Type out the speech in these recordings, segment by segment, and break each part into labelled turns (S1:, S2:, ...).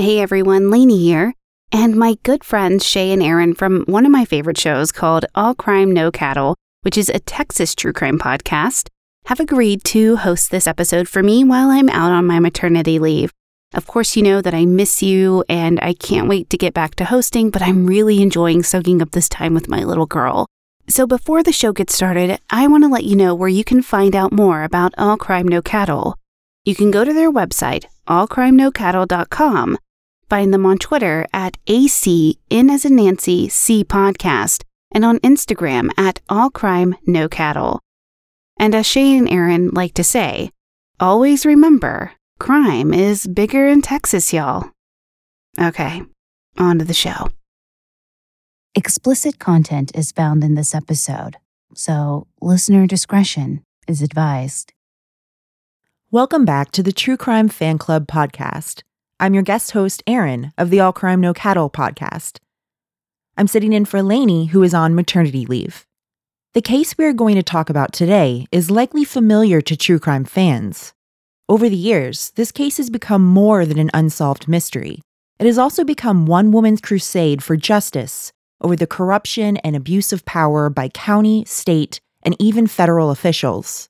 S1: Hey everyone, Lanie here, and my good friends Shea and Erin from one of my favorite shows called All Crime No Cattle, which is a Texas true crime podcast, have agreed to host this episode for me while I'm out on my maternity leave. Of course, you know that I miss you and I can't wait to get back to hosting, but I'm really enjoying soaking up this time with my little girl. So, before the show gets started, I want to let you know where you can find out more about All Crime No Cattle. You can go to their website, allcrimenocattle.com, Find them on Twitter at AC in as a Nancy C podcast and on Instagram at All Crime No Cattle. And as Shea and Erin like to say, always remember crime is bigger in Texas, y'all. Okay, on to the show.
S2: Explicit content is found in this episode, so listener discretion is advised.
S3: Welcome back to the True Crime Fan Club podcast. I'm your guest host, Erin, of the All Crime No Cattle podcast. I'm sitting in for Lanie, who is on maternity leave. The case we are going to talk about today is likely familiar to true crime fans. Over the years, this case has become more than an unsolved mystery. It has also become one woman's crusade for justice over the corruption and abuse of power by county, state, and even federal officials.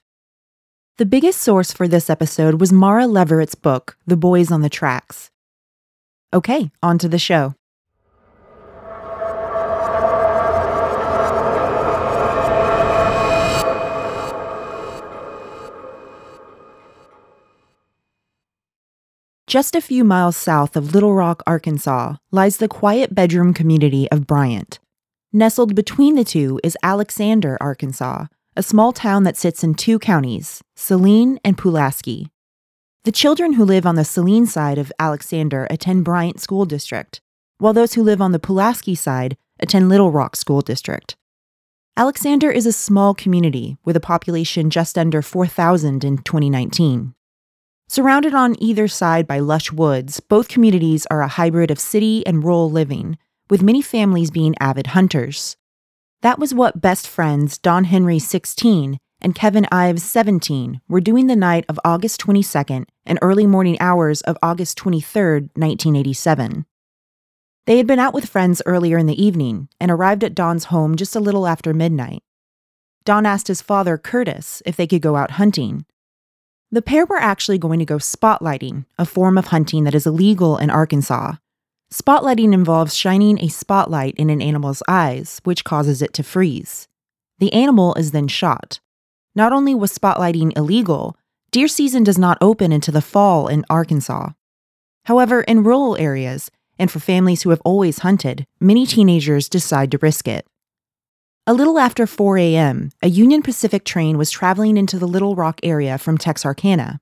S3: The biggest source for this episode was Mara Leveritt's book, The Boys on the Tracks. Okay, on to the show. Just a few miles south of Little Rock, Arkansas, lies the quiet bedroom community of Bryant. Nestled between the two is Alexander, Arkansas, a small town that sits in two counties, Saline and Pulaski. The children who live on the Saline side of Alexander attend Bryant School District, while those who live on the Pulaski side attend Little Rock School District. Alexander is a small community with a population just under 4,000 in 2019. Surrounded on either side by lush woods, both communities are a hybrid of city and rural living, with many families being avid hunters. That was what best friends Don Henry 16 and Kevin Ives 17 were doing the night of August 22nd and early morning hours of August 23rd, 1987. They had been out with friends earlier in the evening and arrived at Don's home just a little after midnight. Don asked his father, Curtis, if they could go out hunting. The pair were actually going to go spotlighting, a form of hunting that is illegal in Arkansas, Spotlighting involves shining a spotlight in an animal's eyes, which causes it to freeze. The animal is then shot. Not only was spotlighting illegal, deer season does not open until the fall in Arkansas. However, in rural areas, and for families who have always hunted, many teenagers decide to risk it. A little after 4 a.m., a Union Pacific train was traveling into the Little Rock area from Texarkana.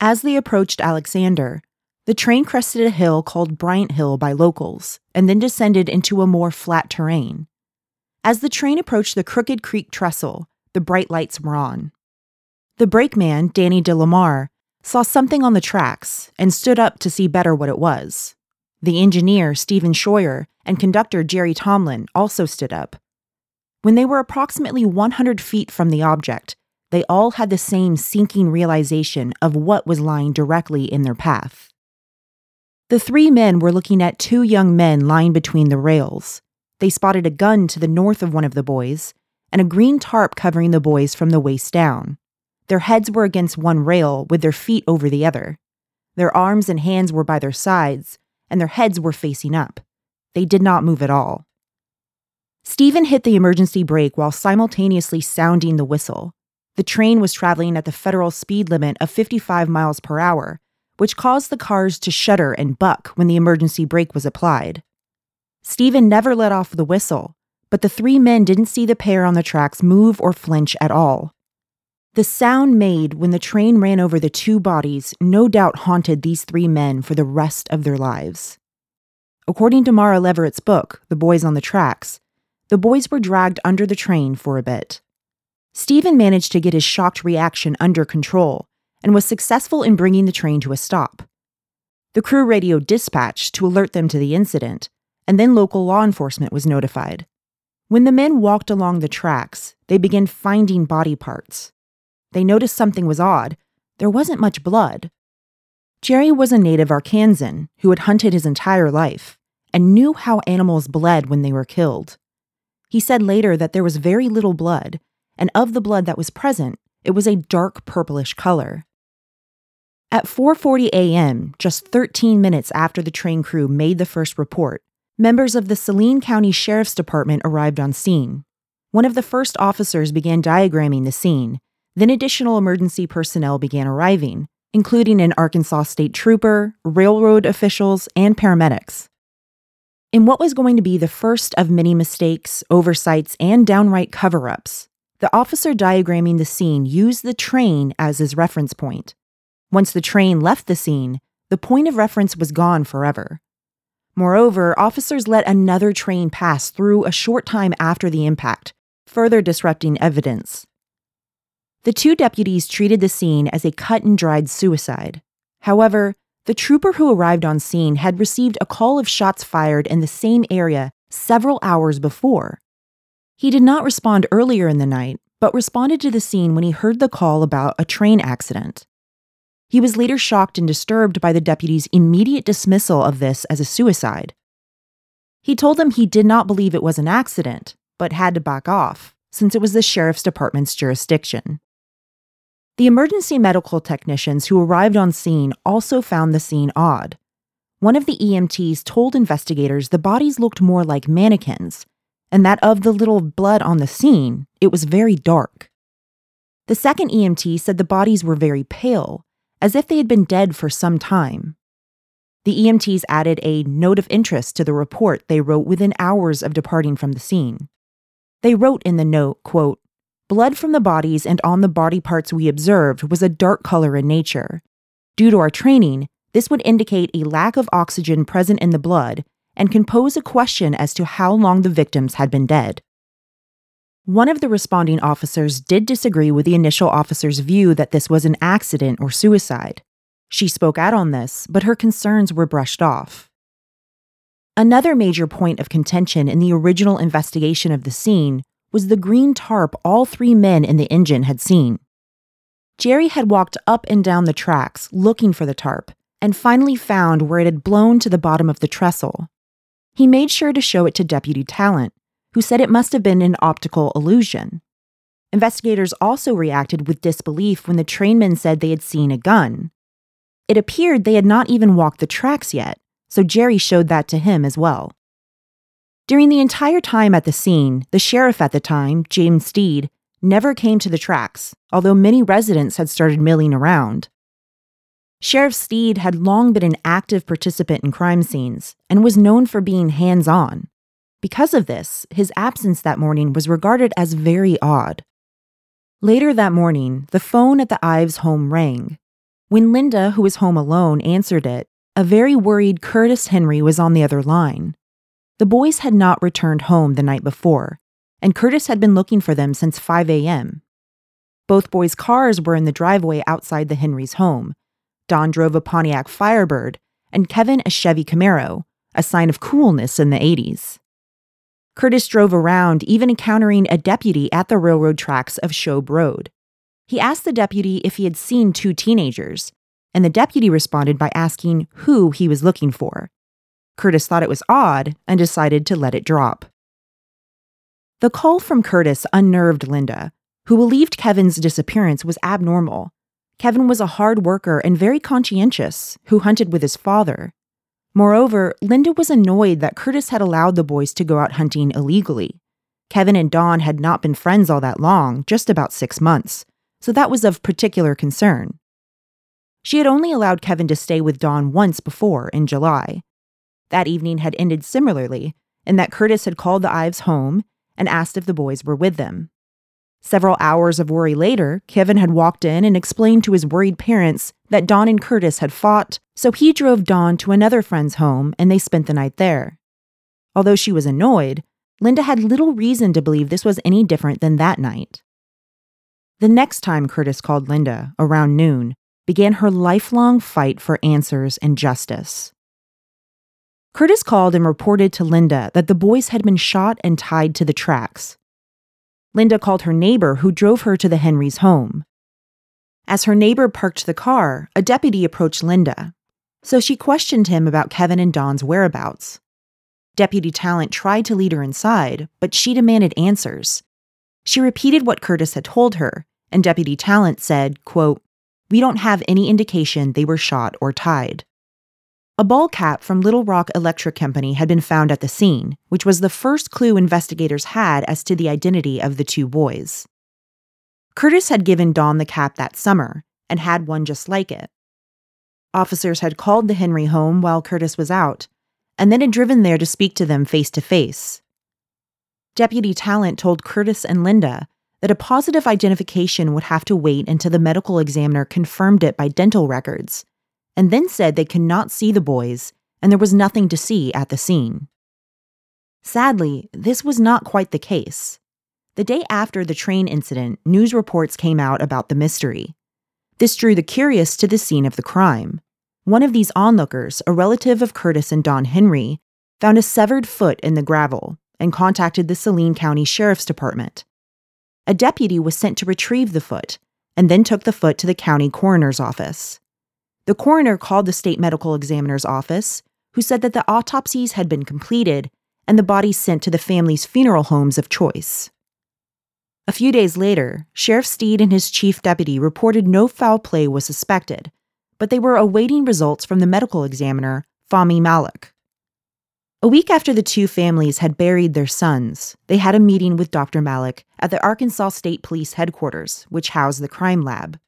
S3: As they approached Alexander, the train crested a hill called Bryant Hill by locals and then descended into a more flat terrain. As the train approached the Crooked Creek trestle, the bright lights were on. The brakeman, Danny DeLamar, saw something on the tracks and stood up to see better what it was. The engineer, Stephen Scheuer, and conductor, Jerry Tomlin, also stood up. When they were approximately 100 feet from the object, they all had the same sinking realization of what was lying directly in their path. The three men were looking at two young men lying between the rails. They spotted a gun to the north of one of the boys and a green tarp covering the boys from the waist down. Their heads were against one rail with their feet over the other. Their arms and hands were by their sides, and their heads were facing up. They did not move at all. Stephen hit the emergency brake while simultaneously sounding the whistle. The train was traveling at the federal speed limit of 55 miles per hour, which caused the cars to shudder and buck when the emergency brake was applied. Stephen never let off the whistle, but the three men didn't see the pair on the tracks move or flinch at all. The sound made when the train ran over the two bodies no doubt haunted these three men for the rest of their lives. According to Mara Leveritt's book, The Boys on the Tracks, the boys were dragged under the train for a bit. Stephen managed to get his shocked reaction under control and was successful in bringing the train to a stop. The crew radioed dispatch to alert them to the incident, and then local law enforcement was notified. When the men walked along the tracks, they began finding body parts. They noticed something was odd. There wasn't much blood. Jerry was a native Arkansan who had hunted his entire life and knew how animals bled when they were killed. He said later that there was very little blood, and of the blood that was present, it was a dark purplish color. At 4:40 a.m., just 13 minutes after the train crew made the first report, members of the Saline County Sheriff's Department arrived on scene. One of the first officers began diagramming the scene. Then additional emergency personnel began arriving, including an Arkansas state trooper, railroad officials, and paramedics. In what was going to be the first of many mistakes, oversights, and downright cover ups, the officer diagramming the scene used the train as his reference point. Once the train left the scene, the point of reference was gone forever. Moreover, officers let another train pass through a short time after the impact, further disrupting evidence. The two deputies treated the scene as a cut and dried suicide. However, the trooper who arrived on scene had received a call of shots fired in the same area several hours before. He did not respond earlier in the night, but responded to the scene when he heard the call about a train accident. He was later shocked and disturbed by the deputy's immediate dismissal of this as a suicide. He told them he did not believe it was an accident, but had to back off, since it was the sheriff's department's jurisdiction. The emergency medical technicians who arrived on scene also found the scene odd. One of the EMTs told investigators the bodies looked more like mannequins, and that of the little blood on the scene, it was very dark. The second EMT said the bodies were very pale, as if they had been dead for some time. The EMTs added a note of interest to the report they wrote within hours of departing from the scene. They wrote in the note, quote, Blood from the bodies and on the body parts we observed was a dark color in nature. Due to our training, this would indicate a lack of oxygen present in the blood and can pose a question as to how long the victims had been dead. One of the responding officers did disagree with the initial officer's view that this was an accident or suicide. She spoke out on this, but her concerns were brushed off. Another major point of contention in the original investigation of the scene was the green tarp all three men in the engine had seen. Jerry had walked up and down the tracks looking for the tarp and finally found where it had blown to the bottom of the trestle. He made sure to show it to Deputy Talent, who said it must have been an optical illusion. Investigators also reacted with disbelief when the trainmen said they had seen a gun. It appeared they had not even walked the tracks yet, so Jerry showed that to him as well. During the entire time at the scene, the sheriff at the time, James Steed, never came to the tracks, although many residents had started milling around. Sheriff Steed had long been an active participant in crime scenes and was known for being hands on. Because of this, his absence that morning was regarded as very odd. Later that morning, the phone at the Ives home rang. When Linda, who was home alone, answered it, a very worried Curtis Henry was on the other line. The boys had not returned home the night before, and Curtis had been looking for them since 5 a.m. Both boys' cars were in the driveway outside the Henry's home. Don drove a Pontiac Firebird, and Kevin a Chevy Camaro, a sign of coolness in the 80s. Curtis drove around, even encountering a deputy at the railroad tracks of Shobe Road. He asked the deputy if he had seen two teenagers, and the deputy responded by asking who he was looking for. Curtis thought it was odd and decided to let it drop. The call from Curtis unnerved Linda, who believed Kevin's disappearance was abnormal. Kevin was a hard worker and very conscientious who hunted with his father. Moreover, Linda was annoyed that Curtis had allowed the boys to go out hunting illegally. Kevin and Don had not been friends all that long, just about six months, so that was of particular concern. She had only allowed Kevin to stay with Don once before, in July. That evening had ended similarly, in that Curtis had called the Ives home and asked if the boys were with them. Several hours of worry later, Kevin had walked in and explained to his worried parents that Don and Curtis had fought, so he drove Don to another friend's home and they spent the night there. Although she was annoyed, Linda had little reason to believe this was any different than that night. The next time Curtis called Linda, around noon, began her lifelong fight for answers and justice. Curtis called and reported to Linda that the boys had been shot and tied to the tracks. Linda called her neighbor, who drove her to the Henrys' home. As her neighbor parked the car, a deputy approached Linda, so she questioned him about Kevin and Don's whereabouts. Deputy Talent tried to lead her inside, but she demanded answers. She repeated what Curtis had told her, and Deputy Talent said, quote, We don't have any indication they were shot or tied. A ball cap from Little Rock Electric Company had been found at the scene, which was the first clue investigators had as to the identity of the two boys. Curtis had given Don the cap that summer and had one just like it. Officers had called the Henry home while Curtis was out and then had driven there to speak to them face to face. Deputy Talent told Curtis and Linda that a positive identification would have to wait until the medical examiner confirmed it by dental records, and then said they could not see the boys and there was nothing to see at the scene. Sadly, this was not quite the case. The day after the train incident, news reports came out about the mystery. This drew the curious to the scene of the crime. One of these onlookers, a relative of Curtis and Don Henry, found a severed foot in the gravel and contacted the Saline County Sheriff's Department. A deputy was sent to retrieve the foot and then took the foot to the county coroner's office. The coroner called the state medical examiner's office, who said that the autopsies had been completed and the body sent to the family's funeral homes of choice. A few days later, Sheriff Steed and his chief deputy reported no foul play was suspected, but they were awaiting results from the medical examiner, Fahmy Malak. A week after the two families had buried their sons, they had a meeting with Dr. Malak at the Arkansas State Police headquarters, which housed the crime lab.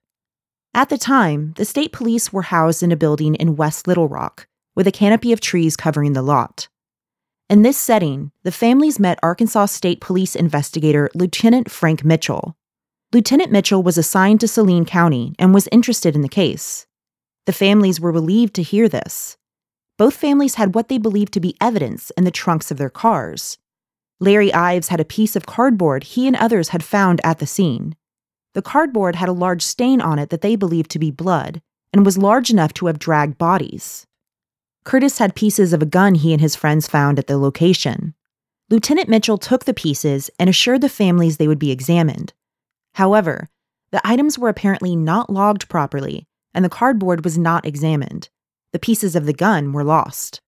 S3: At the time, the state police were housed in a building in West Little Rock, with a canopy of trees covering the lot. In this setting, the families met Arkansas State Police investigator Lieutenant Frank Mitchell. Lieutenant Mitchell was assigned to Saline County and was interested in the case. The families were relieved to hear this. Both families had what they believed to be evidence in the trunks of their cars. Larry Ives had a piece of cardboard he and others had found at the scene. The cardboard had a large stain on it that they believed to be blood and was large enough to have dragged bodies. Curtis had pieces of a gun he and his friends found at the location. Lieutenant Mitchell took the pieces and assured the families they would be examined. However, the items were apparently not logged properly, and the cardboard was not examined. The pieces of the gun were lost.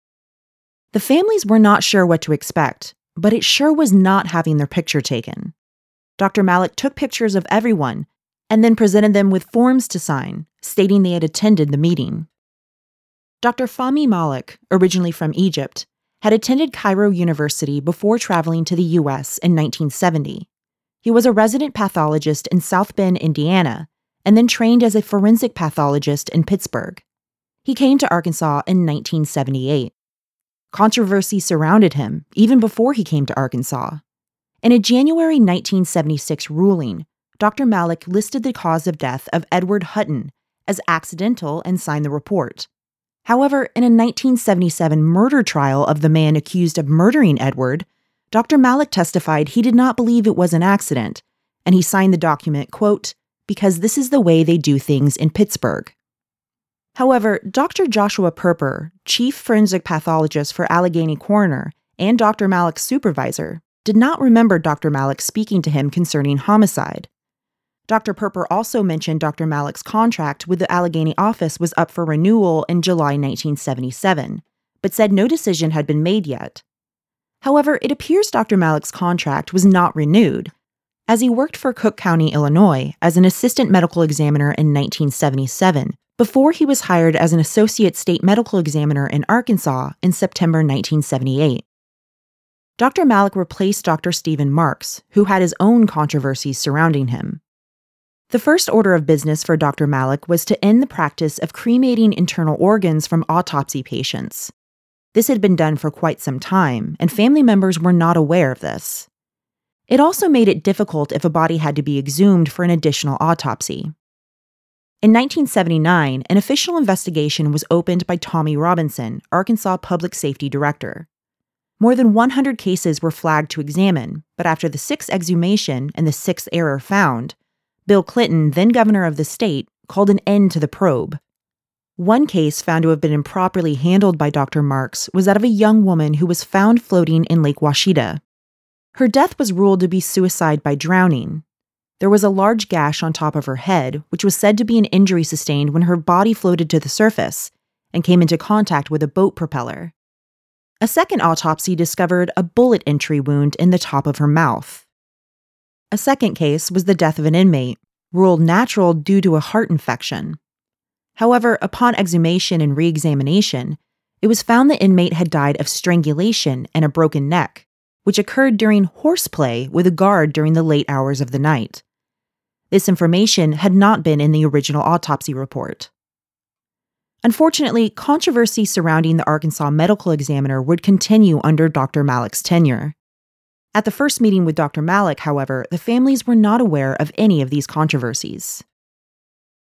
S3: The families were not sure what to expect, but it sure was not having their picture taken. Dr. Malak took pictures of everyone and then presented them with forms to sign, stating they had attended the meeting. Dr. Fahmy Malak, originally from Egypt, had attended Cairo University before traveling to the U.S. in 1970. He was a resident pathologist in South Bend, Indiana, and then trained as a forensic pathologist in Pittsburgh. He came to Arkansas in 1978. Controversy surrounded him even before he came to Arkansas. In a January 1976 ruling, Dr. Malak listed the cause of death of Edward Hutton as accidental and signed the report. However, in a 1977 murder trial of the man accused of murdering Edward, Dr. Malak testified he did not believe it was an accident, and he signed the document, quote, because this is the way they do things in Pittsburgh. However, Dr. Joshua Perper, chief forensic pathologist for Allegheny Coroner and Dr. Malak's supervisor, did not remember Dr. Malak speaking to him concerning homicide. Dr. Perper also mentioned Dr. Malak's contract with the Allegheny office was up for renewal in July 1977, but said no decision had been made yet. However, it appears Dr. Malak's contract was not renewed, as he worked for Cook County, Illinois, as an assistant medical examiner in 1977, before he was hired as an associate state medical examiner in Arkansas in September 1978. Dr. Malak replaced Dr. Stephen Marks, who had his own controversies surrounding him. The first order of business for Dr. Malak was to end the practice of cremating internal organs from autopsy patients. This had been done for quite some time, and family members were not aware of this. It also made it difficult if a body had to be exhumed for an additional autopsy. In 1979, an official investigation was opened by Tommy Robinson, Arkansas Public Safety Director. More than 100 cases were flagged to examine, but after the sixth exhumation and the sixth error found, Bill Clinton, then governor of the state, called an end to the probe. One case found to have been improperly handled by Dr. Marks was that of a young woman who was found floating in Lake Ouachita. Her death was ruled to be suicide by drowning. There was a large gash on top of her head, which was said to be an injury sustained when her body floated to the surface and came into contact with a boat propeller. A second autopsy discovered a bullet entry wound in the top of her mouth. A second case was the death of an inmate, ruled natural due to a heart infection. However, upon exhumation and re examination, it was found the inmate had died of strangulation and a broken neck, which occurred during horseplay with a guard during the late hours of the night. This information had not been in the original autopsy report. Unfortunately, controversy surrounding the Arkansas medical examiner would continue under Dr. Malak's tenure. At the first meeting with Dr. Malak, however, the families were not aware of any of these controversies.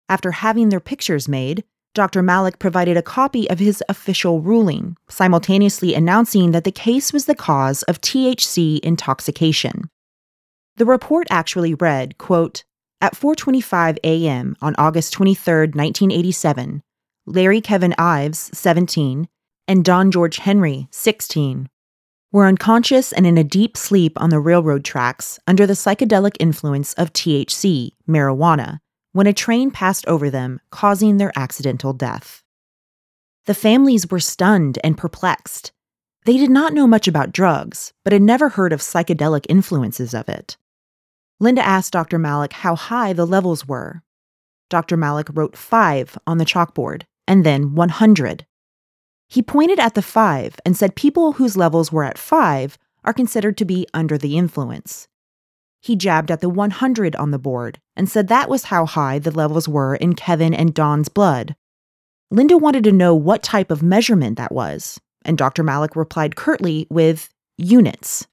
S3: After having their pictures made, Dr. Malak provided a copy of his official ruling, simultaneously announcing that the case was the cause of THC intoxication. The report actually read, quote, at 4:25 a.m. on August 23, 1987, Larry Kevin Ives, 17, and Don George Henry, 16, were unconscious and in a deep sleep on the railroad tracks under the psychedelic influence of THC, marijuana, when a train passed over them, causing their accidental death. The families were stunned and perplexed. They did not know much about drugs, but had never heard of psychedelic influences of it. Linda asked Dr. Malak how high the levels were. Dr. Malak wrote 5 on the chalkboard and then 100. He pointed at the five and said people whose levels were at five are considered to be under the influence. He jabbed at the 100 on the board and said that was how high the levels were in Kevin and Don's blood. Linda wanted to know what type of measurement that was, and Dr. Malak replied curtly with units.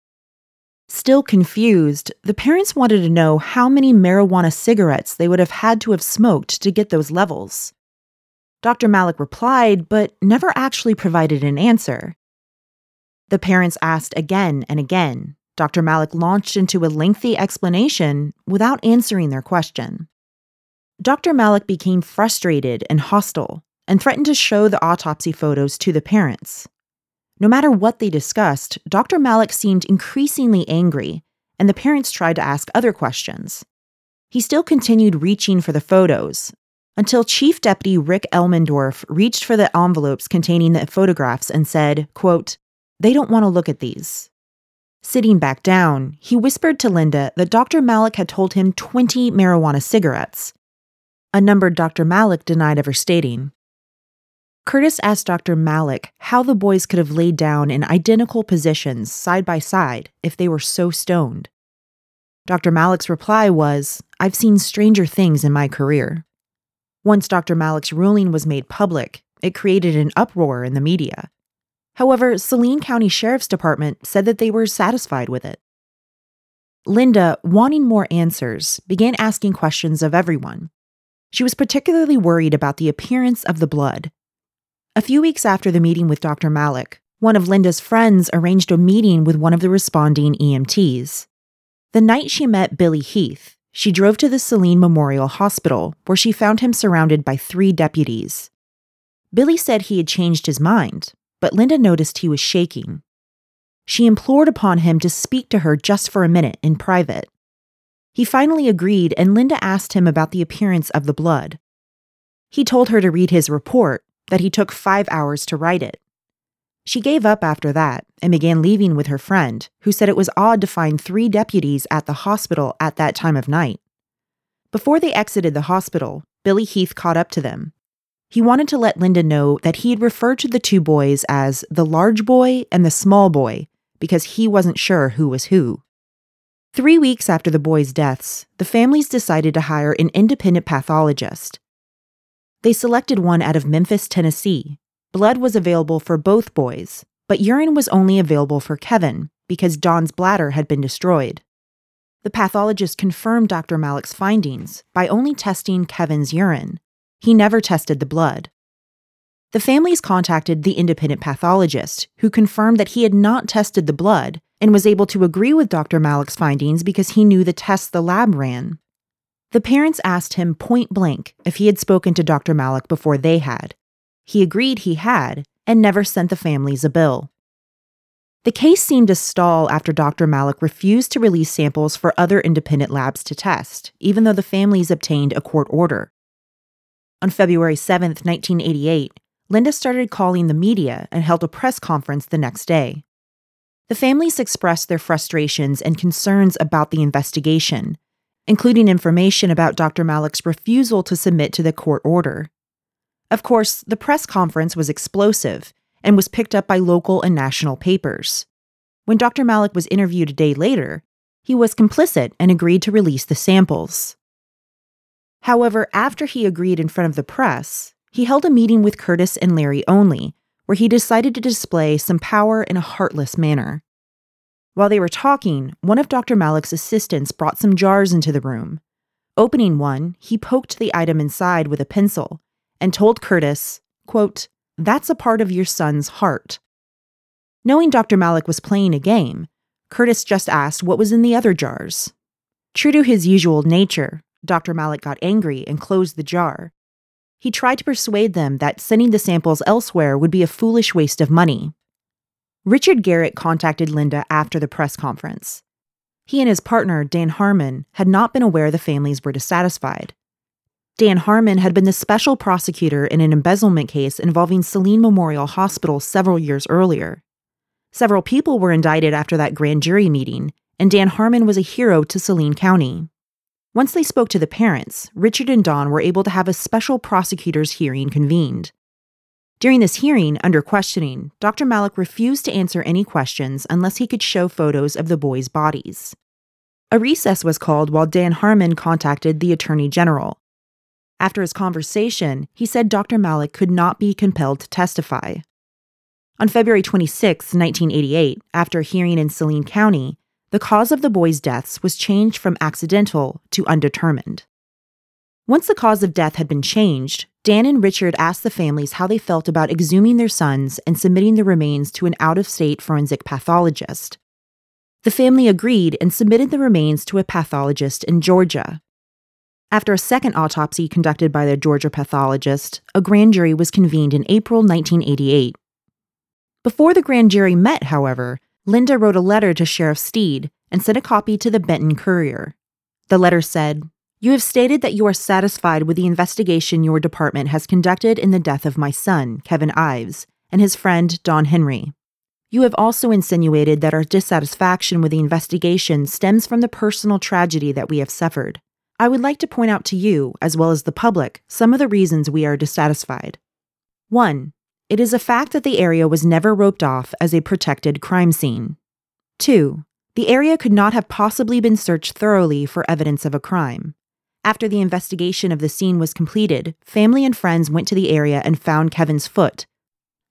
S3: Still confused, the parents wanted to know how many marijuana cigarettes they would have had to have smoked to get those levels. Dr. Malak replied, but never actually provided an answer. The parents asked again and again. Dr. Malak launched into a lengthy explanation without answering their question. Dr. Malak became frustrated and hostile and threatened to show the autopsy photos to the parents. No matter what they discussed, Dr. Malak seemed increasingly angry, and the parents tried to ask other questions. He still continued reaching for the photos, until Chief Deputy Rick Elmendorf reached for the envelopes containing the photographs and said, quote, They don't want to look at these. Sitting back down, he whispered to Linda that Dr. Malak had told him 20 marijuana cigarettes, a number Dr. Malak denied ever stating. Curtis asked Dr. Malak how the boys could have laid down in identical positions side by side if they were so stoned. Dr. Malak's reply was, I've seen stranger things in my career. Once Dr. Malak's ruling was made public, it created an uproar in the media. However, Saline County Sheriff's Department said that they were satisfied with it. Linda, wanting more answers, began asking questions of everyone. She was particularly worried about the appearance of the blood. A few weeks after the meeting with Dr. Malak, one of Linda's friends arranged a meeting with one of the responding EMTs. The night she met Billy Heath, she drove to the Saline Memorial Hospital, where she found him surrounded by three deputies. Billy said he had changed his mind, but Linda noticed he was shaking. She implored upon him to speak to her just for a minute in private. He finally agreed, and Linda asked him about the appearance of the blood. He told her to read his report, that he took five hours to write it. She gave up after that and began leaving with her friend, who said it was odd to find three deputies at the hospital at that time of night. Before they exited the hospital, Billy Heath caught up to them. He wanted to let Linda know that he had referred to the two boys as the large boy and the small boy because he wasn't sure who was who. Three weeks after the boys' deaths, the families decided to hire an independent pathologist. They selected one out of Memphis, Tennessee, Blood was available for both boys, but urine was only available for Kevin because Don's bladder had been destroyed. The pathologist confirmed Dr. Malak's findings by only testing Kevin's urine. He never tested the blood. The families contacted the independent pathologist, who confirmed that he had not tested the blood and was able to agree with Dr. Malak's findings because he knew the tests the lab ran. The parents asked him point blank if he had spoken to Dr. Malak before they had, he agreed he had and never sent the families a bill. The case seemed to stall after Dr. Malak refused to release samples for other independent labs to test, even though the families obtained a court order. On February 7, 1988, Linda started calling the media and held a press conference the next day. The families expressed their frustrations and concerns about the investigation, including information about Dr. Malak's refusal to submit to the court order. Of course, the press conference was explosive and was picked up by local and national papers. When Dr. Malak was interviewed a day later, he was complicit and agreed to release the samples. However, after he agreed in front of the press, he held a meeting with Curtis and Larry only, where he decided to display some power in a heartless manner. While they were talking, one of Dr. Malak's assistants brought some jars into the room. Opening one, he poked the item inside with a pencil and told Curtis, quote, That's a part of your son's heart. Knowing Dr. Malak was playing a game, Curtis just asked what was in the other jars. True to his usual nature, Dr. Malak got angry and closed the jar. He tried to persuade them that sending the samples elsewhere would be a foolish waste of money. Richard Garrett contacted Linda after the press conference. He and his partner, Dan Harmon, had not been aware the families were dissatisfied. Dan Harmon had been the special prosecutor in an embezzlement case involving Saline Memorial Hospital several years earlier. Several people were indicted after that grand jury meeting, and Dan Harmon was a hero to Saline County. Once they spoke to the parents, Richard and Don were able to have a special prosecutor's hearing convened. During this hearing, under questioning, Dr. Malak refused to answer any questions unless he could show photos of the boys' bodies. A recess was called while Dan Harmon contacted the Attorney General. After his conversation, he said Dr. Malak could not be compelled to testify. On February 26, 1988, after a hearing in Saline County, the cause of the boys' deaths was changed from accidental to undetermined. Once the cause of death had been changed, Dan and Richard asked the families how they felt about exhuming their sons and submitting the remains to an out of state forensic pathologist. The family agreed and submitted the remains to a pathologist in Georgia. After a second autopsy conducted by the Georgia pathologist, a grand jury was convened in April 1988. Before the grand jury met, however, Linda wrote a letter to Sheriff Steed and sent a copy to the Benton Courier. The letter said, You have stated that you are satisfied with the investigation your department has conducted in the death of my son, Kevin Ives, and his friend, Don Henry. You have also insinuated that our dissatisfaction with the investigation stems from the personal tragedy that we have suffered. I would like to point out to you, as well as the public, some of the reasons we are dissatisfied. 1. It is a fact that the area was never roped off as a protected crime scene. 2. The area could not have possibly been searched thoroughly for evidence of a crime. After the investigation of the scene was completed, family and friends went to the area and found Kevin's foot,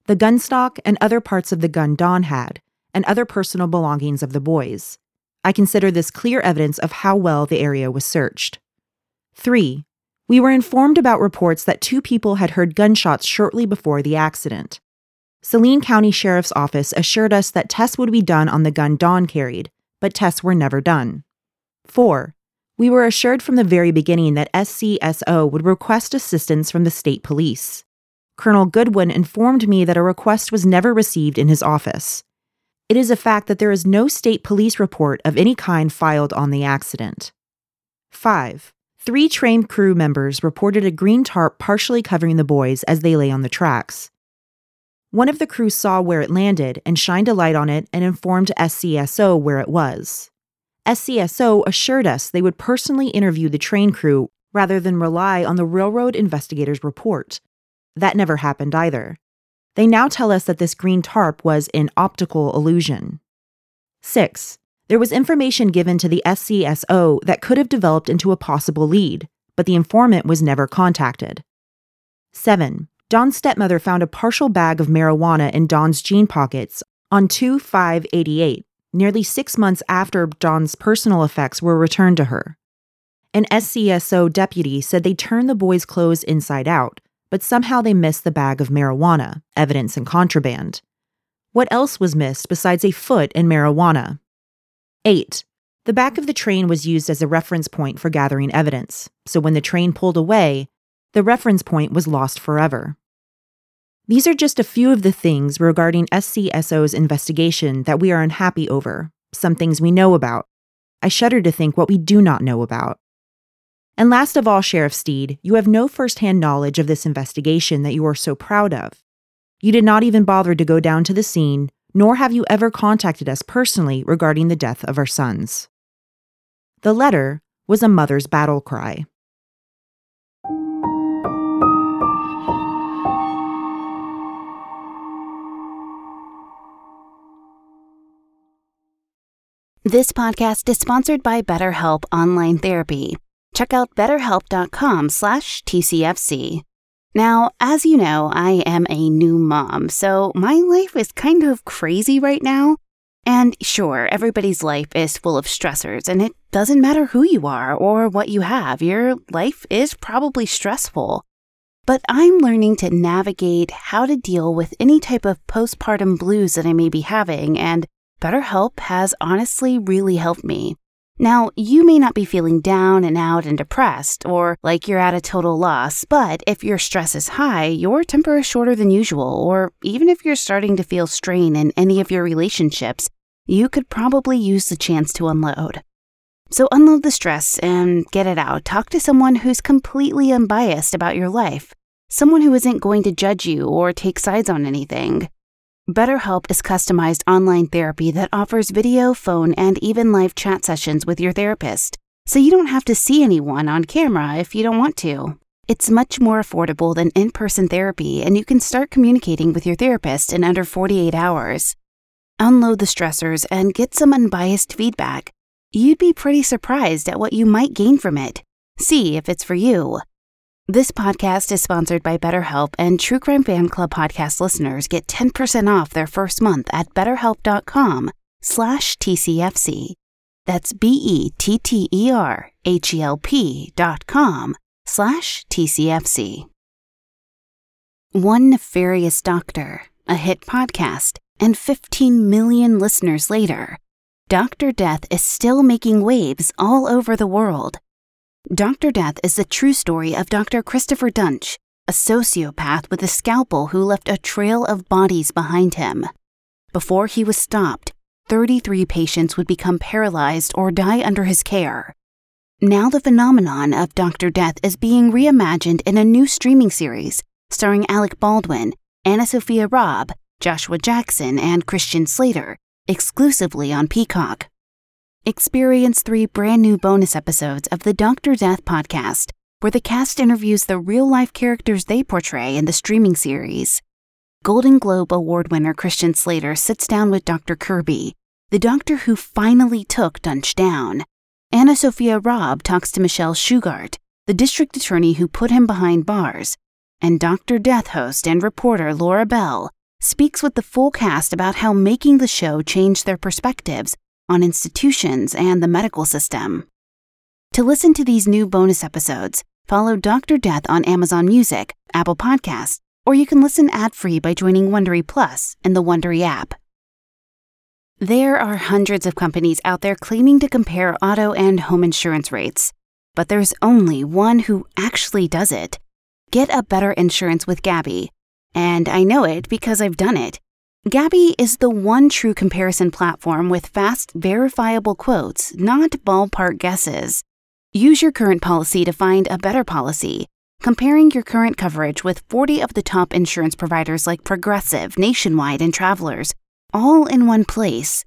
S3: the gun stock, and other parts of the gun Don had, and other personal belongings of the boys. I consider this clear evidence of how well the area was searched. 3. We were informed about reports that two people had heard gunshots shortly before the accident. Saline County Sheriff's Office assured us that tests would be done on the gun Don carried, but tests were never done. 4. We were assured from the very beginning that SCSO would request assistance from the state police. Colonel Goodwin informed me that a request was never received in his office. It is a fact that there is no state police report of any kind filed on the accident. 5. Three train crew members reported a green tarp partially covering the boys as they lay on the tracks. One of the crew saw where it landed and shined a light on it and informed SCSO where it was. SCSO assured us they would personally interview the train crew rather than rely on the railroad investigator's report. That never happened either. They now tell us that this green tarp was an optical illusion. 6. There was information given to the SCSO that could have developed into a possible lead, but the informant was never contacted. 7. Don's stepmother found a partial bag of marijuana in Don's jean pockets on 2 nearly six months after Don's personal effects were returned to her. An SCSO deputy said they turned the boy's clothes inside out, but somehow they missed the bag of marijuana, evidence and contraband. What else was missed besides a foot and marijuana? 8. The back of the train was used as a reference point for gathering evidence, so when the train pulled away, the reference point was lost forever. These are just a few of the things regarding SCSO's investigation that we are unhappy over, some things we know about. I shudder to think what we do not know about. And last of all, Sheriff Steed, you have no firsthand knowledge of this investigation that you are so proud of. You did not even bother to go down to the scene nor have you ever contacted us personally regarding the death of our sons. The letter was a mother's battle cry.
S4: This podcast is sponsored by BetterHelp Online Therapy. Check out betterhelp.com slash TCFC. Now, as you know, I am a new mom, so my life is kind of crazy right now. And sure, everybody's life is full of stressors, and it doesn't matter who you are or what you have, your life is probably stressful. But I'm learning to navigate how to deal with any type of postpartum blues that I may be having, and BetterHelp has honestly really helped me. Now, you may not be feeling down and out and depressed or like you're at a total loss, but if your stress is high, your temper is shorter than usual, or even if you're starting to feel strain in any of your relationships, you could probably use the chance to unload. So unload the stress and get it out. Talk to someone who's completely unbiased about your life, someone who isn't going to judge you or take sides on anything. BetterHelp is customized online therapy that offers video, phone, and even live chat sessions with your therapist, so you don't have to see anyone on camera if you don't want to. It's much more affordable than in person therapy, and you can start communicating with your therapist in under 48 hours. Unload the stressors and get some unbiased feedback. You'd be pretty surprised at what you might gain from it. See if it's for you. This podcast is sponsored by BetterHelp, and True Crime Fan Club podcast listeners get 10% off their first month at betterhelp.com slash TCFC. That's B-E-T-T-E-R-H-E-L-P dot com slash TCFC. One Nefarious Doctor, a hit podcast, and 15 million listeners later, Dr. Death is still making waves all over the world Dr. Death is the true story of Dr. Christopher Duntsch, a sociopath with a scalpel who left a trail of bodies behind him. Before he was stopped, 33 patients would become paralyzed or die under his care. Now, the phenomenon of Dr. Death is being reimagined in a new streaming series starring Alec Baldwin, AnnaSophia Robb, Joshua Jackson, and Christian Slater, exclusively on Peacock. Experience three brand new bonus episodes of the Dr. Death podcast, where the cast interviews the real life characters they portray in the streaming series. Golden Globe Award winner Christian Slater sits down with Dr. Kirby, the doctor who finally took Duntsch down. AnnaSophia Robb talks to Michelle Shughart, the district attorney who put him behind bars. And Dr. Death host and reporter Laura Bell speaks with the full cast about how making the show changed their perspectives on institutions and the medical system. To listen to these new bonus episodes, follow Dr. Death on Amazon Music, Apple Podcasts, or you can listen ad-free by joining Wondery Plus in the Wondery app. There are hundreds of companies out there claiming to compare auto and home insurance rates, but there's only one who actually does it. Get a better insurance with Gabi, and I know it because I've done it. Gabi is the one true comparison platform with fast, verifiable quotes, not ballpark guesses. Use your current policy to find a better policy. Comparing your current coverage with 40 of the top insurance providers like Progressive, Nationwide, and Travelers, all in one place.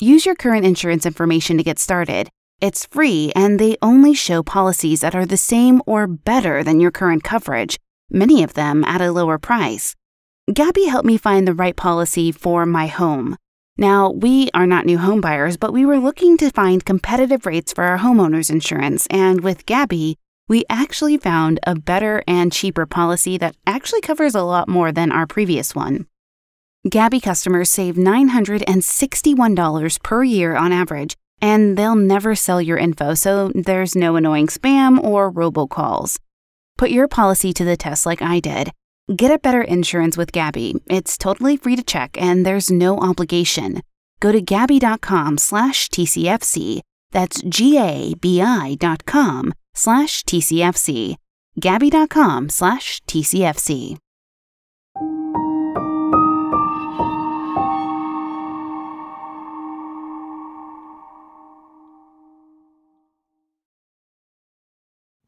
S4: Use your current insurance information to get started. It's free, and they only show policies that are the same or better than your current coverage, many of them at a lower price. Gabi helped me find the right policy for my home. Now, we are not new home buyers, but we were looking to find competitive rates for our homeowners insurance, and with Gabi, we actually found a better and cheaper policy that actually covers a lot more than our previous one. Gabi customers save $961 per year on average, and they'll never sell your info, so there's no annoying spam or robocalls. Put your policy to the test like I did. Get a better insurance with Gabi. It's totally free to check and there's no obligation. Go to gabi.com slash TCFC. That's G-A-B-I dot com slash TCFC. Gabi.com slash TCFC.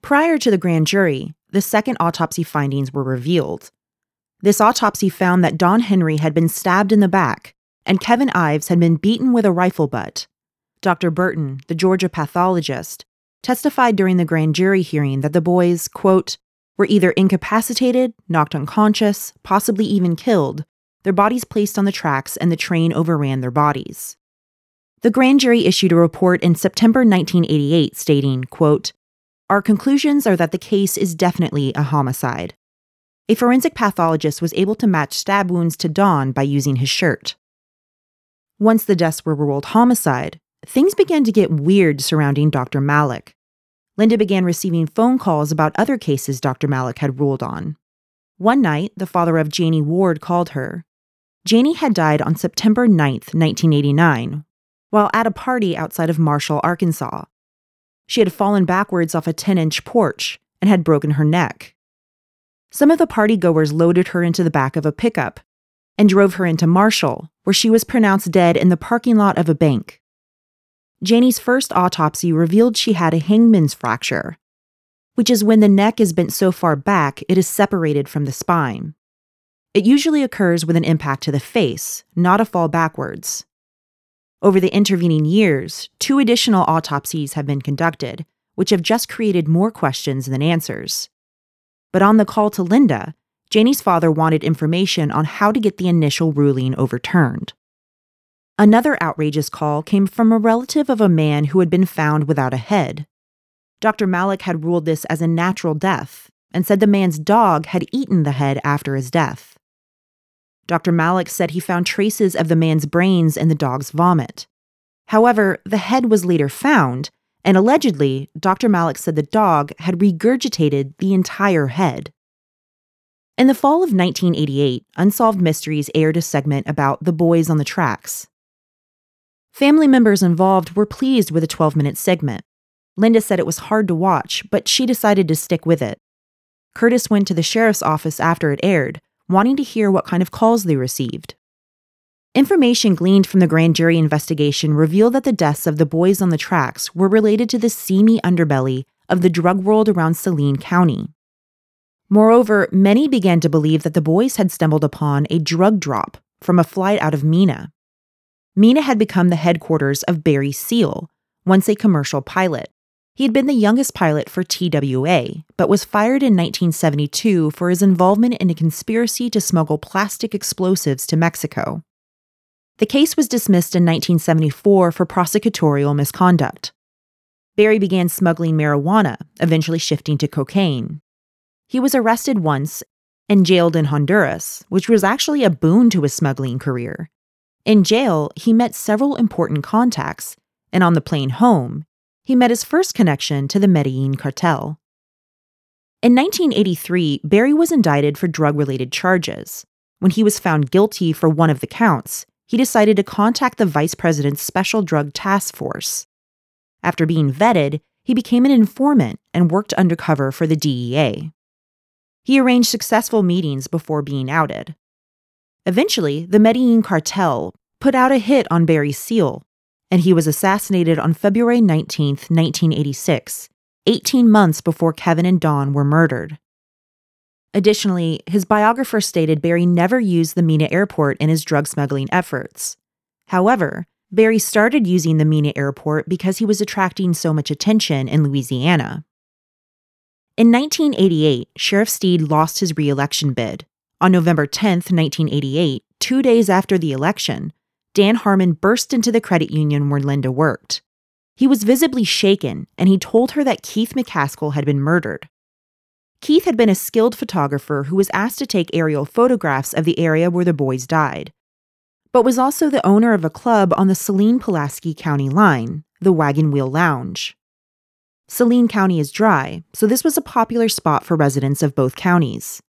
S3: Prior to the grand jury, the second autopsy findings were revealed. This autopsy found that Don Henry had been stabbed in the back and Kevin Ives had been beaten with a rifle butt. Dr. Burton, the Georgia pathologist, testified during the grand jury hearing that the boys, quote, were either incapacitated, knocked unconscious, possibly even killed, their bodies placed on the tracks, and the train overran their bodies. The grand jury issued a report in September 1988 stating, quote, our conclusions are that the case is definitely a homicide. A forensic pathologist was able to match stab wounds to Don by using his shirt. Once the deaths were ruled homicide, things began to get weird surrounding Dr. Malak. Linda began receiving phone calls about other cases Dr. Malak had ruled on. One night, the father of Janie Ward called her. Janie had died on September 9, 1989, while at a party outside of Marshall, Arkansas. She had fallen backwards off a 10 inch porch and had broken her neck. Some of the party goers loaded her into the back of a pickup and drove her into Marshall, where she was pronounced dead in the parking lot of a bank. Janie's first autopsy revealed she had a hangman's fracture, which is when the neck is bent so far back it is separated from the spine. It usually occurs with an impact to the face, not a fall backwards. Over the intervening years, two additional autopsies have been conducted, which have just created more questions than answers. But on the call to Linda, Janie's father wanted information on how to get the initial ruling overturned. Another outrageous call came from a relative of a man who had been found without a head. Dr. Malak had ruled this as a natural death and said the man's dog had eaten the head after his death. Dr. Malak said he found traces of the man's brains in the dog's vomit. However, the head was later found, and allegedly, Dr. Malak said the dog had regurgitated the entire head. In the fall of 1988, Unsolved Mysteries aired a segment about the boys on the tracks. Family members involved were pleased with the 12 minute segment. Linda said it was hard to watch, but she decided to stick with it. Curtis went to the sheriff's office after it aired, wanting to hear what kind of calls they received. Information gleaned from the grand jury investigation revealed that the deaths of the boys on the tracks were related to the seamy underbelly of the drug world around Saline County. Moreover, many began to believe that the boys had stumbled upon a drug drop from a flight out of Mena. Mena had become the headquarters of Barry Seal, once a commercial pilot. He had been the youngest pilot for TWA, but was fired in 1972 for his involvement in a conspiracy to smuggle plastic explosives to Mexico. The case was dismissed in 1974 for prosecutorial misconduct. Barry began smuggling marijuana, eventually shifting to cocaine. He was arrested once and jailed in Honduras, which was actually a boon to his smuggling career. In jail, he met several important contacts, and on the plane home, he met his first connection to the Medellin cartel. In 1983, Barry was indicted for drug related charges. When he was found guilty for one of the counts, he decided to contact the vice president's special drug task force. After being vetted, he became an informant and worked undercover for the DEA. He arranged successful meetings before being outed. Eventually, the Medellin cartel put out a hit on Barry's seal, and he was assassinated on February 19, 1986, 18 months before Kevin and Don were murdered. Additionally, his biographer stated Barry never used the Mena airport in his drug smuggling efforts. However, Barry started using the Mena airport because he was attracting so much attention in Louisiana. In 1988, Sheriff Steed lost his re-election bid. On November 10, 1988, two days after the election, Dan Harmon burst into the credit union where Linda worked. He was visibly shaken, and he told her that Keith McKaskle had been murdered. Keith had been a skilled photographer who was asked to take aerial photographs of the area where the boys died, but was also the owner of a club on the Saline Pulaski County line, the Wagon Wheel Lounge. Saline County is dry, so this was a popular spot for residents of both counties.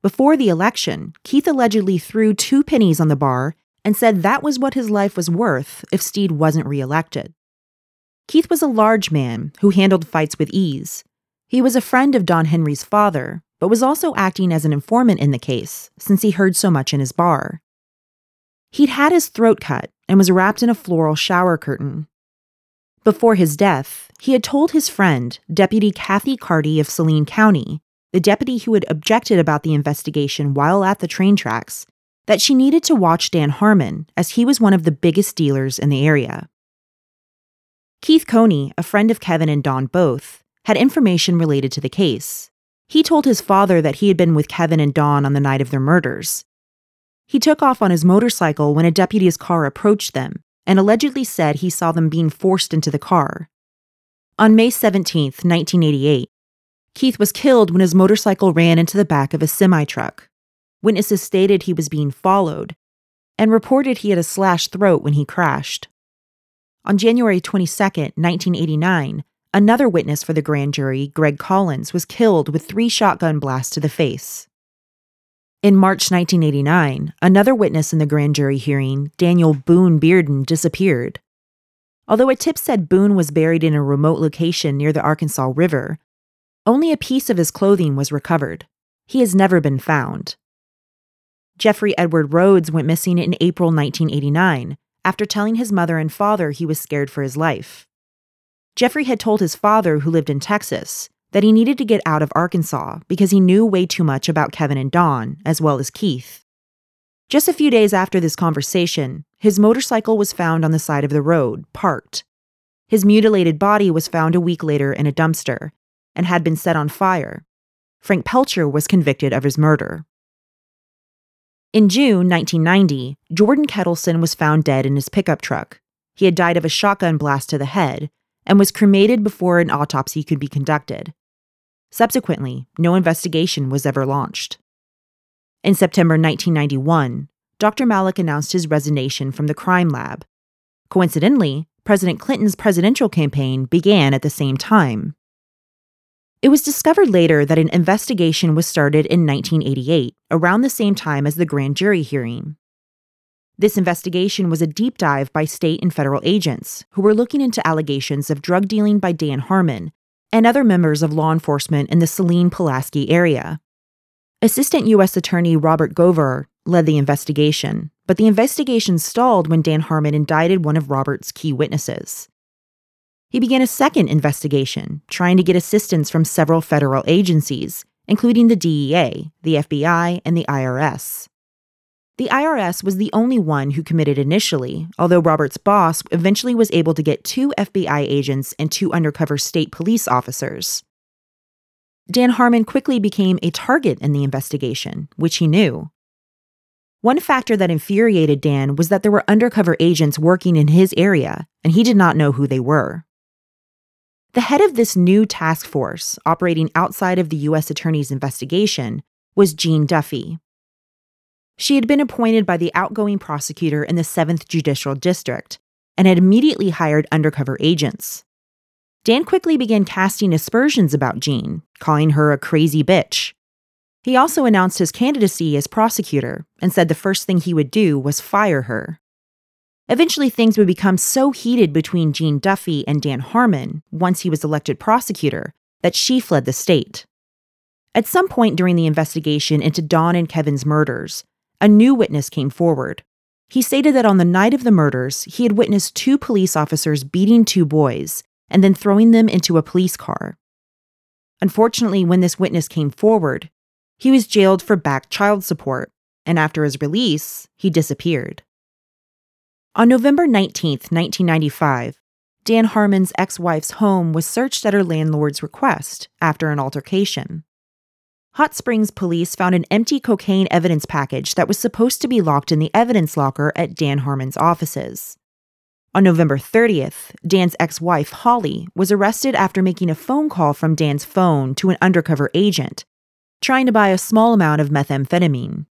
S3: Before the election, Keith allegedly threw two pennies on the bar and said that was what his life was worth if Steed wasn't reelected. Keith was a large man who handled fights with ease. He was a friend of Don Henry's father, but was also acting as an informant in the case, since he heard so much in his bar. He'd had his throat cut and was wrapped in a floral shower curtain. Before his death, he had told his friend, Deputy Kathy Carty of Saline County, the deputy who had objected about the investigation while at the train tracks, that she needed to watch Dan Harmon, as he was one of the biggest dealers in the area. Keith Coney, a friend of Kevin and Don both, had information related to the case. He told his father that he had been with Kevin and Don on the night of their murders. He took off on his motorcycle when a deputy's car approached them and allegedly said he saw them being forced into the car. On May 17, 1988, Keith was killed when his motorcycle ran into the back of a semi truck. Witnesses stated he was being followed and reported he had a slashed throat when he crashed. On January 22, 1989, another witness for the grand jury, Greg Collins, was killed with three shotgun blasts to the face. In March 1989, another witness in the grand jury hearing, Daniel Boone Bearden, disappeared. Although a tip said Boone was buried in a remote location near the Arkansas River, only a piece of his clothing was recovered. He has never been found. Jeffrey Edward Rhodes went missing in April 1989 after telling his mother and father he was scared for his life. Jeffrey had told his father, who lived in Texas, that he needed to get out of Arkansas because he knew way too much about Kevin and Don, as well as Keith. Just a few days after this conversation, his motorcycle was found on the side of the road, parked. His mutilated body was found a week later in a dumpster and had been set on fire. Frank Pelcher was convicted of his murder. In June 1990, Jordan Kettleson was found dead in his pickup truck. He had died of a shotgun blast to the head and was cremated before an autopsy could be conducted. Subsequently, no investigation was ever launched. In September 1991, Dr. Malak announced his resignation from the crime lab. Coincidentally, President Clinton's presidential campaign began at the same time. It was discovered later that an investigation was started in 1988, around the same time as the grand jury hearing. This investigation was a deep dive by state and federal agents who were looking into allegations of drug dealing by Dan Harmon and other members of law enforcement in the Saline Pulaski area. Assistant U.S. Attorney Robert Govar led the investigation, but the investigation stalled when Dan Harmon indicted one of Robert's key witnesses. He began a second investigation, trying to get assistance from several federal agencies, including the DEA, the FBI, and the IRS. The IRS was the only one who committed initially, although Robert's boss eventually was able to get two FBI agents and two undercover state police officers. Dan Harmon quickly became a target in the investigation, which he knew. One factor that infuriated Dan was that there were undercover agents working in his area, and he did not know who they were. The head of this new task force, operating outside of the U.S. Attorney's investigation, was Jean Duffy. She had been appointed by the outgoing prosecutor in the 7th Judicial District and had immediately hired undercover agents. Dan quickly began casting aspersions about Jean, calling her a crazy bitch. He also announced his candidacy as prosecutor and said the first thing he would do was fire her. Eventually, things would become so heated between Jean Duffy and Dan Harmon, once he was elected prosecutor, that she fled the state. At some point during the investigation into Don and Kevin's murders, a new witness came forward. He stated that on the night of the murders, he had witnessed two police officers beating two boys and then throwing them into a police car. Unfortunately, when this witness came forward, he was jailed for back child support, and after his release, he disappeared. On November 19, 1995, Dan Harmon's ex wife's home was searched at her landlord's request after an altercation. Hot Springs police found an empty cocaine evidence package that was supposed to be locked in the evidence locker at Dan Harmon's offices. On November 30th, Dan's ex wife, Holly, was arrested after making a phone call from Dan's phone to an undercover agent, trying to buy a small amount of methamphetamine.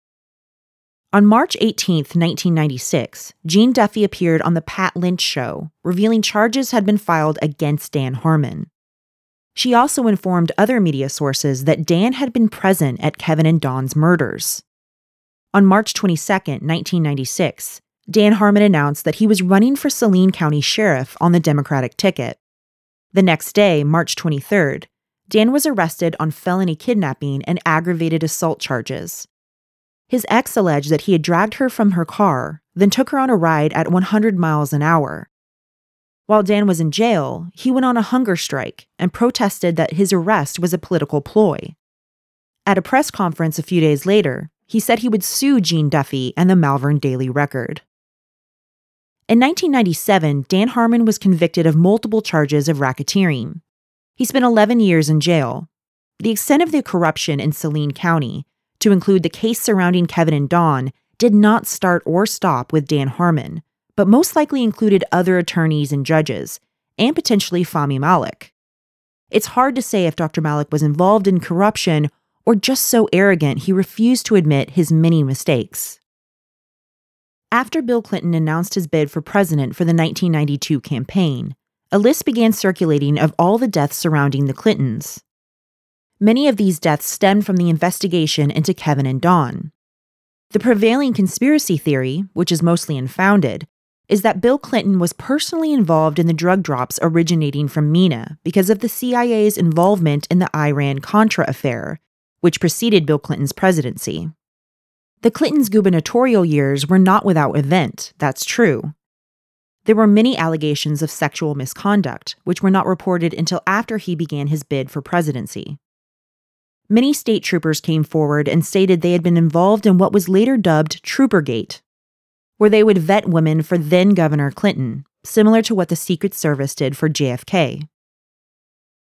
S3: On March 18, 1996, Jean Duffy appeared on The Pat Lynch Show, revealing charges had been filed against Dan Harmon. She also informed other media sources that Dan had been present at Kevin and Don's murders. On March 22, 1996, Dan Harmon announced that he was running for Saline County Sheriff on the Democratic ticket. The next day, March 23, Dan was arrested on felony kidnapping and aggravated assault charges. His ex alleged that he had dragged her from her car, then took her on a ride at 100 miles an hour. While Dan was in jail, he went on a hunger strike and protested that his arrest was a political ploy. At a press conference a few days later, he said he would sue Jean Duffy and the Malvern Daily Record. In 1997, Dan Harmon was convicted of multiple charges of racketeering. He spent 11 years in jail. The extent of the corruption in Saline County to include the case surrounding Kevin and Don, did not start or stop with Dan Harmon, but most likely included other attorneys and judges, and potentially Fahmy Malak. It's hard to say if Dr. Malak was involved in corruption or just so arrogant he refused to admit his many mistakes. After Bill Clinton announced his bid for president for the 1992 campaign, a list began circulating of all the deaths surrounding the Clintons. Many of these deaths stemmed from the investigation into Kevin and Don. The prevailing conspiracy theory, which is mostly unfounded, is that Bill Clinton was personally involved in the drug drops originating from Mena because of the CIA's involvement in the Iran Contra affair, which preceded Bill Clinton's presidency. The Clintons' gubernatorial years were not without event, that's true. There were many allegations of sexual misconduct, which were not reported until after he began his bid for presidency. Many state troopers came forward and stated they had been involved in what was later dubbed Troopergate, where they would vet women for then Governor Clinton, similar to what the Secret Service did for JFK.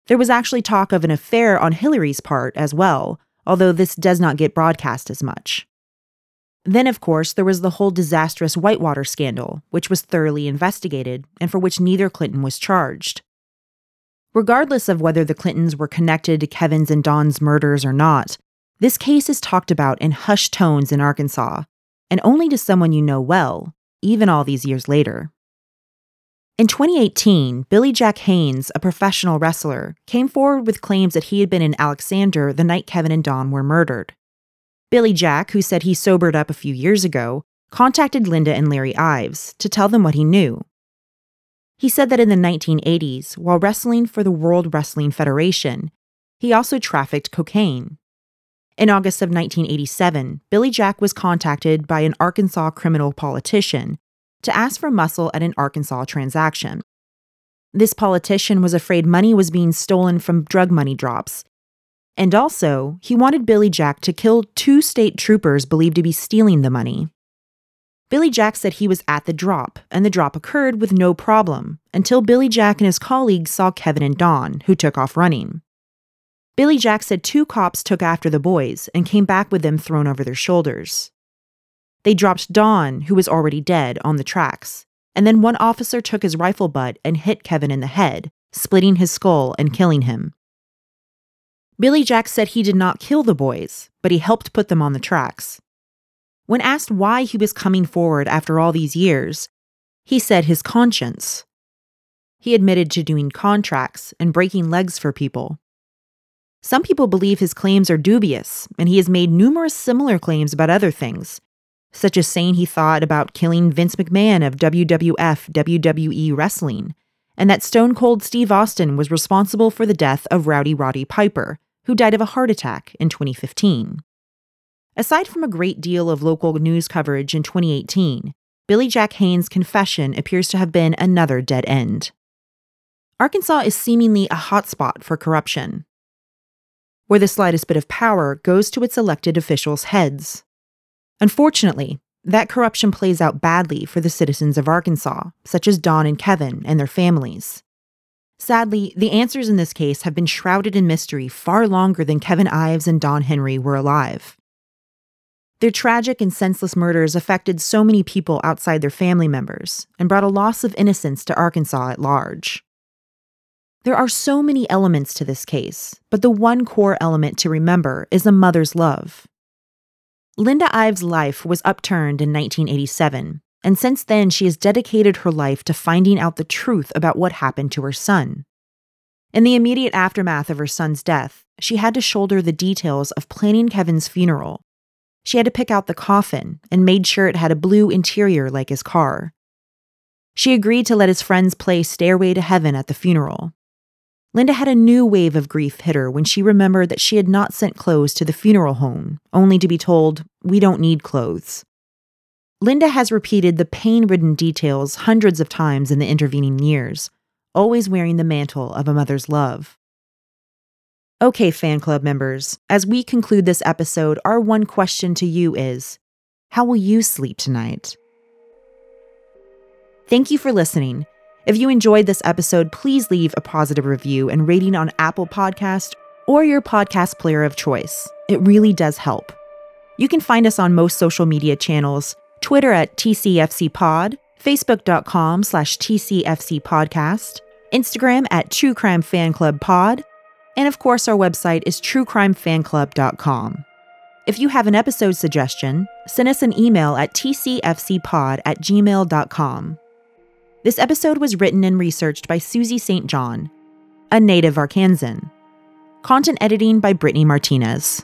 S3: There was actually talk of an affair on Hillary's part as well, although this does not get broadcast as much. Then, of course, there was the whole disastrous Whitewater scandal, which was thoroughly investigated and for which neither Clinton was charged. Regardless of whether the Clintons were connected to Kevin's and Don's murders or not, this case is talked about in hushed tones in Arkansas, and only to someone you know well, even all these years later. In 2018, Billy Jack Haynes, a professional wrestler, came forward with claims that he had been in Alexander the night Kevin and Don were murdered. Billy Jack, who said he sobered up a few years ago, contacted Linda and Larry Ives to tell them what he knew. He said that in the 1980s, while wrestling for the World Wrestling Federation, he also trafficked cocaine. In August of 1987, Billy Jack was contacted by an Arkansas criminal politician to ask for muscle at an Arkansas transaction. This politician was afraid money was being stolen from drug money drops. And also, he wanted Billy Jack to kill two state troopers believed to be stealing the money. Billy Jack said he was at the drop, and the drop occurred with no problem until Billy Jack and his colleagues saw Kevin and Don, who took off running. Billy Jack said two cops took after the boys and came back with them thrown over their shoulders. They dropped Don, who was already dead, on the tracks, and then one officer took his rifle butt and hit Kevin in the head, splitting his skull and killing him. Billy Jack said he did not kill the boys, but he helped put them on the tracks. When asked why he was coming forward after all these years, he said his conscience. He admitted to doing contracts and breaking legs for people. Some people believe his claims are dubious, and he has made numerous similar claims about other things, such as saying he thought about killing Vince McMahon of WWF WWE Wrestling, and that Stone Cold Steve Austin was responsible for the death of Rowdy Roddy Piper, who died of a heart attack in 2015. Aside from a great deal of local news coverage in 2018, Billy Jack Haynes' confession appears to have been another dead end. Arkansas is seemingly a hotspot for corruption, where the slightest bit of power goes to its elected officials' heads. Unfortunately, that corruption plays out badly for the citizens of Arkansas, such as Don and Kevin and their families. Sadly, the answers in this case have been shrouded in mystery far longer than Kevin Ives and Don Henry were alive. Their tragic and senseless murders affected so many people outside their family members and brought a loss of innocence to Arkansas at large. There are so many elements to this case, but the one core element to remember is a mother's love. Linda Ives' life was upturned in 1987, and since then she has dedicated her life to finding out the truth about what happened to her son. In the immediate aftermath of her son's death, she had to shoulder the details of planning Kevin's funeral she had to pick out the coffin and made sure it had a blue interior like his car. She agreed to let his friends play Stairway to Heaven at the funeral. Linda had a new wave of grief hit her when she remembered that she had not sent clothes to the funeral home, only to be told, We don't need clothes. Linda has repeated the pain ridden details hundreds of times in the intervening years, always wearing the mantle of a mother's love. Okay, fan club members, as we conclude this episode, our one question to you is How will you sleep tonight? Thank you for listening. If you enjoyed this episode, please leave a positive review and rating on Apple Podcast or your podcast player of choice. It really does help. You can find us on most social media channels, Twitter at TCFCpod, Facebook.com slash TCFC Podcast, Instagram at True Crime Fan Club Pod, and of course, our website is truecrimefanclub.com. If you have an episode suggestion, send us an email at tcfcpod at gmail.com. This episode was written and researched by Susie St. John, a native Arkansan. Content editing by Brittany Martinez.